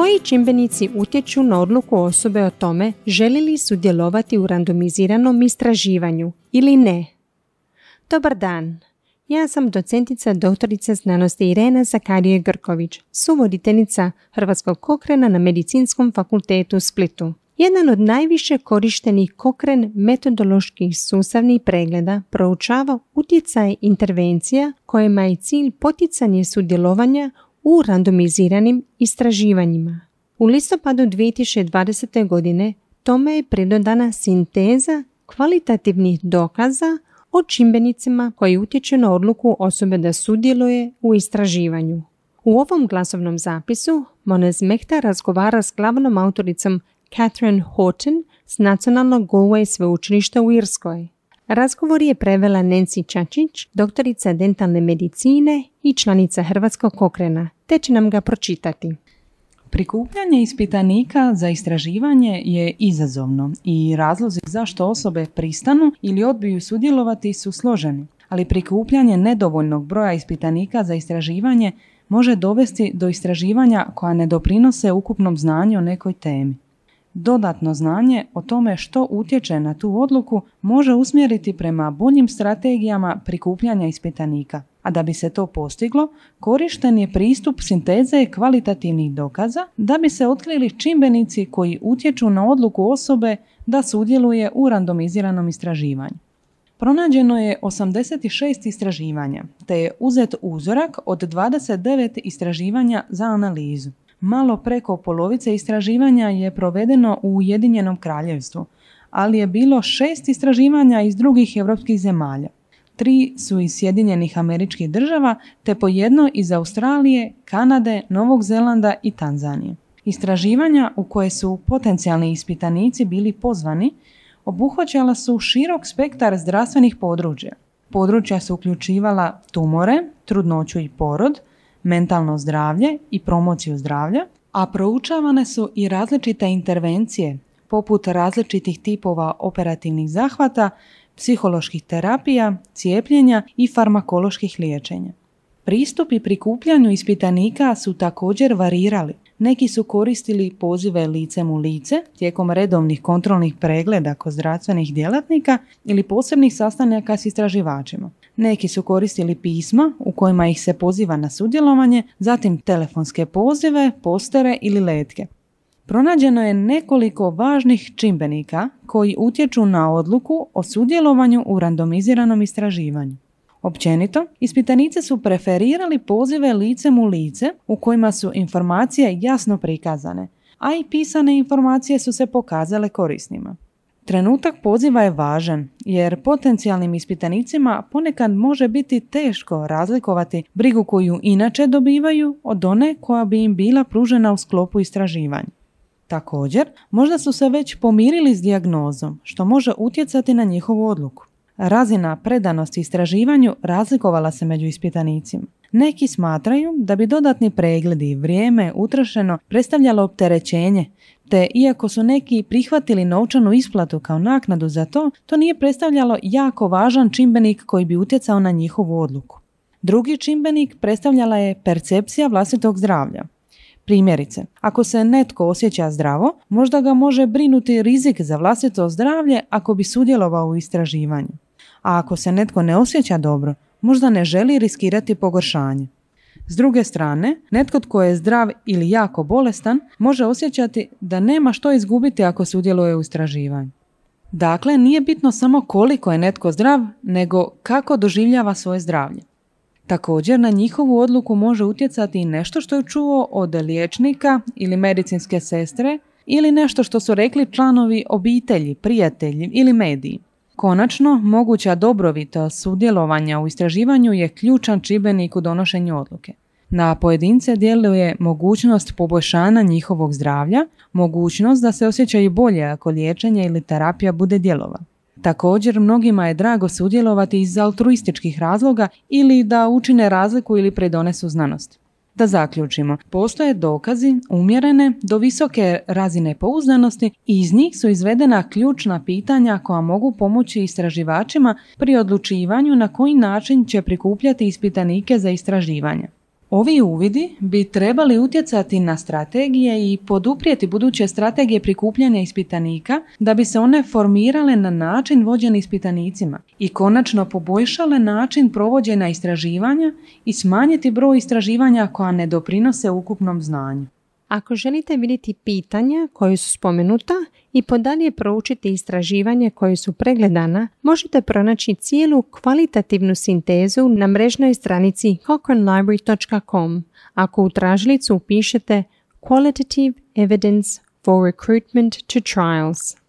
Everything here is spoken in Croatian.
Koji čimbenici utječu na odluku osobe o tome želi li sudjelovati u randomiziranom istraživanju ili ne? Dobar dan. Ja sam docentica doktorica znanosti Irena Zakarije Grković, suvoditeljica Hrvatskog kokrena na Medicinskom fakultetu u Splitu. Jedan od najviše korištenih kokren metodoloških sustavnih pregleda proučava utjecaj intervencija kojima je cilj poticanje sudjelovanja u randomiziranim istraživanjima. U listopadu 2020. godine tome je pridodana sinteza kvalitativnih dokaza o čimbenicima koji utječu na odluku osobe da sudjeluje u istraživanju. U ovom glasovnom zapisu Monez Mehta razgovara s glavnom autoricom Catherine Horton s Nacionalnog Galway sveučilišta u Irskoj. Razgovor je prevela Nancy Čačić, doktorica dentalne medicine i članica Hrvatskog kokrena, te će nam ga pročitati. Prikupljanje ispitanika za istraživanje je izazovno i razlozi zašto osobe pristanu ili odbiju sudjelovati su složeni, ali prikupljanje nedovoljnog broja ispitanika za istraživanje može dovesti do istraživanja koja ne doprinose ukupnom znanju o nekoj temi. Dodatno znanje o tome što utječe na tu odluku može usmjeriti prema boljim strategijama prikupljanja ispitanika, a da bi se to postiglo, korišten je pristup sinteze kvalitativnih dokaza da bi se otkrili čimbenici koji utječu na odluku osobe da sudjeluje u randomiziranom istraživanju. Pronađeno je 86 istraživanja, te je uzet uzorak od 29 istraživanja za analizu. Malo preko polovice istraživanja je provedeno u Ujedinjenom kraljevstvu, ali je bilo šest istraživanja iz drugih europskih zemalja. Tri su iz Sjedinjenih američkih država, te po jedno iz Australije, Kanade, Novog Zelanda i Tanzanije. Istraživanja u koje su potencijalni ispitanici bili pozvani obuhvaćala su širok spektar zdravstvenih područja. Područja su uključivala tumore, trudnoću i porod, mentalno zdravlje i promociju zdravlja, a proučavane su i različite intervencije poput različitih tipova operativnih zahvata, psiholoških terapija, cijepljenja i farmakoloških liječenja. Pristupi prikupljanju ispitanika su također varirali. Neki su koristili pozive licem u lice tijekom redovnih kontrolnih pregleda kod zdravstvenih djelatnika ili posebnih sastanaka s istraživačima. Neki su koristili pisma u kojima ih se poziva na sudjelovanje, zatim telefonske pozive, postere ili letke. Pronađeno je nekoliko važnih čimbenika koji utječu na odluku o sudjelovanju u randomiziranom istraživanju. Općenito, ispitanice su preferirali pozive licem u lice u kojima su informacije jasno prikazane, a i pisane informacije su se pokazale korisnima. Trenutak poziva je važan jer potencijalnim ispitanicima ponekad može biti teško razlikovati brigu koju inače dobivaju od one koja bi im bila pružena u sklopu istraživanja. Također, možda su se već pomirili s dijagnozom, što može utjecati na njihovu odluku. Razina predanosti istraživanju razlikovala se među ispitanicima. Neki smatraju da bi dodatni pregledi i vrijeme utrošeno predstavljalo opterećenje, te iako su neki prihvatili novčanu isplatu kao naknadu za to, to nije predstavljalo jako važan čimbenik koji bi utjecao na njihovu odluku. Drugi čimbenik predstavljala je percepcija vlastitog zdravlja. Primjerice, ako se netko osjeća zdravo, možda ga može brinuti rizik za vlastito zdravlje ako bi sudjelovao u istraživanju. A ako se netko ne osjeća dobro, možda ne želi riskirati pogoršanje. S druge strane, netko tko je zdrav ili jako bolestan može osjećati da nema što izgubiti ako sudjeluje u istraživanju. Dakle, nije bitno samo koliko je netko zdrav, nego kako doživljava svoje zdravlje. Također, na njihovu odluku može utjecati i nešto što je čuo od liječnika ili medicinske sestre ili nešto što su rekli članovi obitelji, prijatelji ili mediji. Konačno, moguća dobrobita sudjelovanja u istraživanju je ključan čibenik u donošenju odluke. Na pojedince djeluje mogućnost poboljšanja njihovog zdravlja, mogućnost da se osjećaju bolje ako liječenje ili terapija bude djelova. Također, mnogima je drago sudjelovati iz altruističkih razloga ili da učine razliku ili pridonesu znanosti. Da zaključimo, postoje dokazi umjerene do visoke razine pouzdanosti i iz njih su izvedena ključna pitanja koja mogu pomoći istraživačima pri odlučivanju na koji način će prikupljati ispitanike za istraživanje. Ovi uvidi bi trebali utjecati na strategije i poduprijeti buduće strategije prikupljanja ispitanika da bi se one formirale na način vođeni ispitanicima i konačno poboljšale način provođenja istraživanja i smanjiti broj istraživanja koja ne doprinose ukupnom znanju. Ako želite vidjeti pitanja koje su spomenuta i podalje proučiti istraživanje koje su pregledana, možete pronaći cijelu kvalitativnu sintezu na mrežnoj stranici cochranelibrary.com ako u tražilicu upišete Qualitative Evidence for Recruitment to Trials.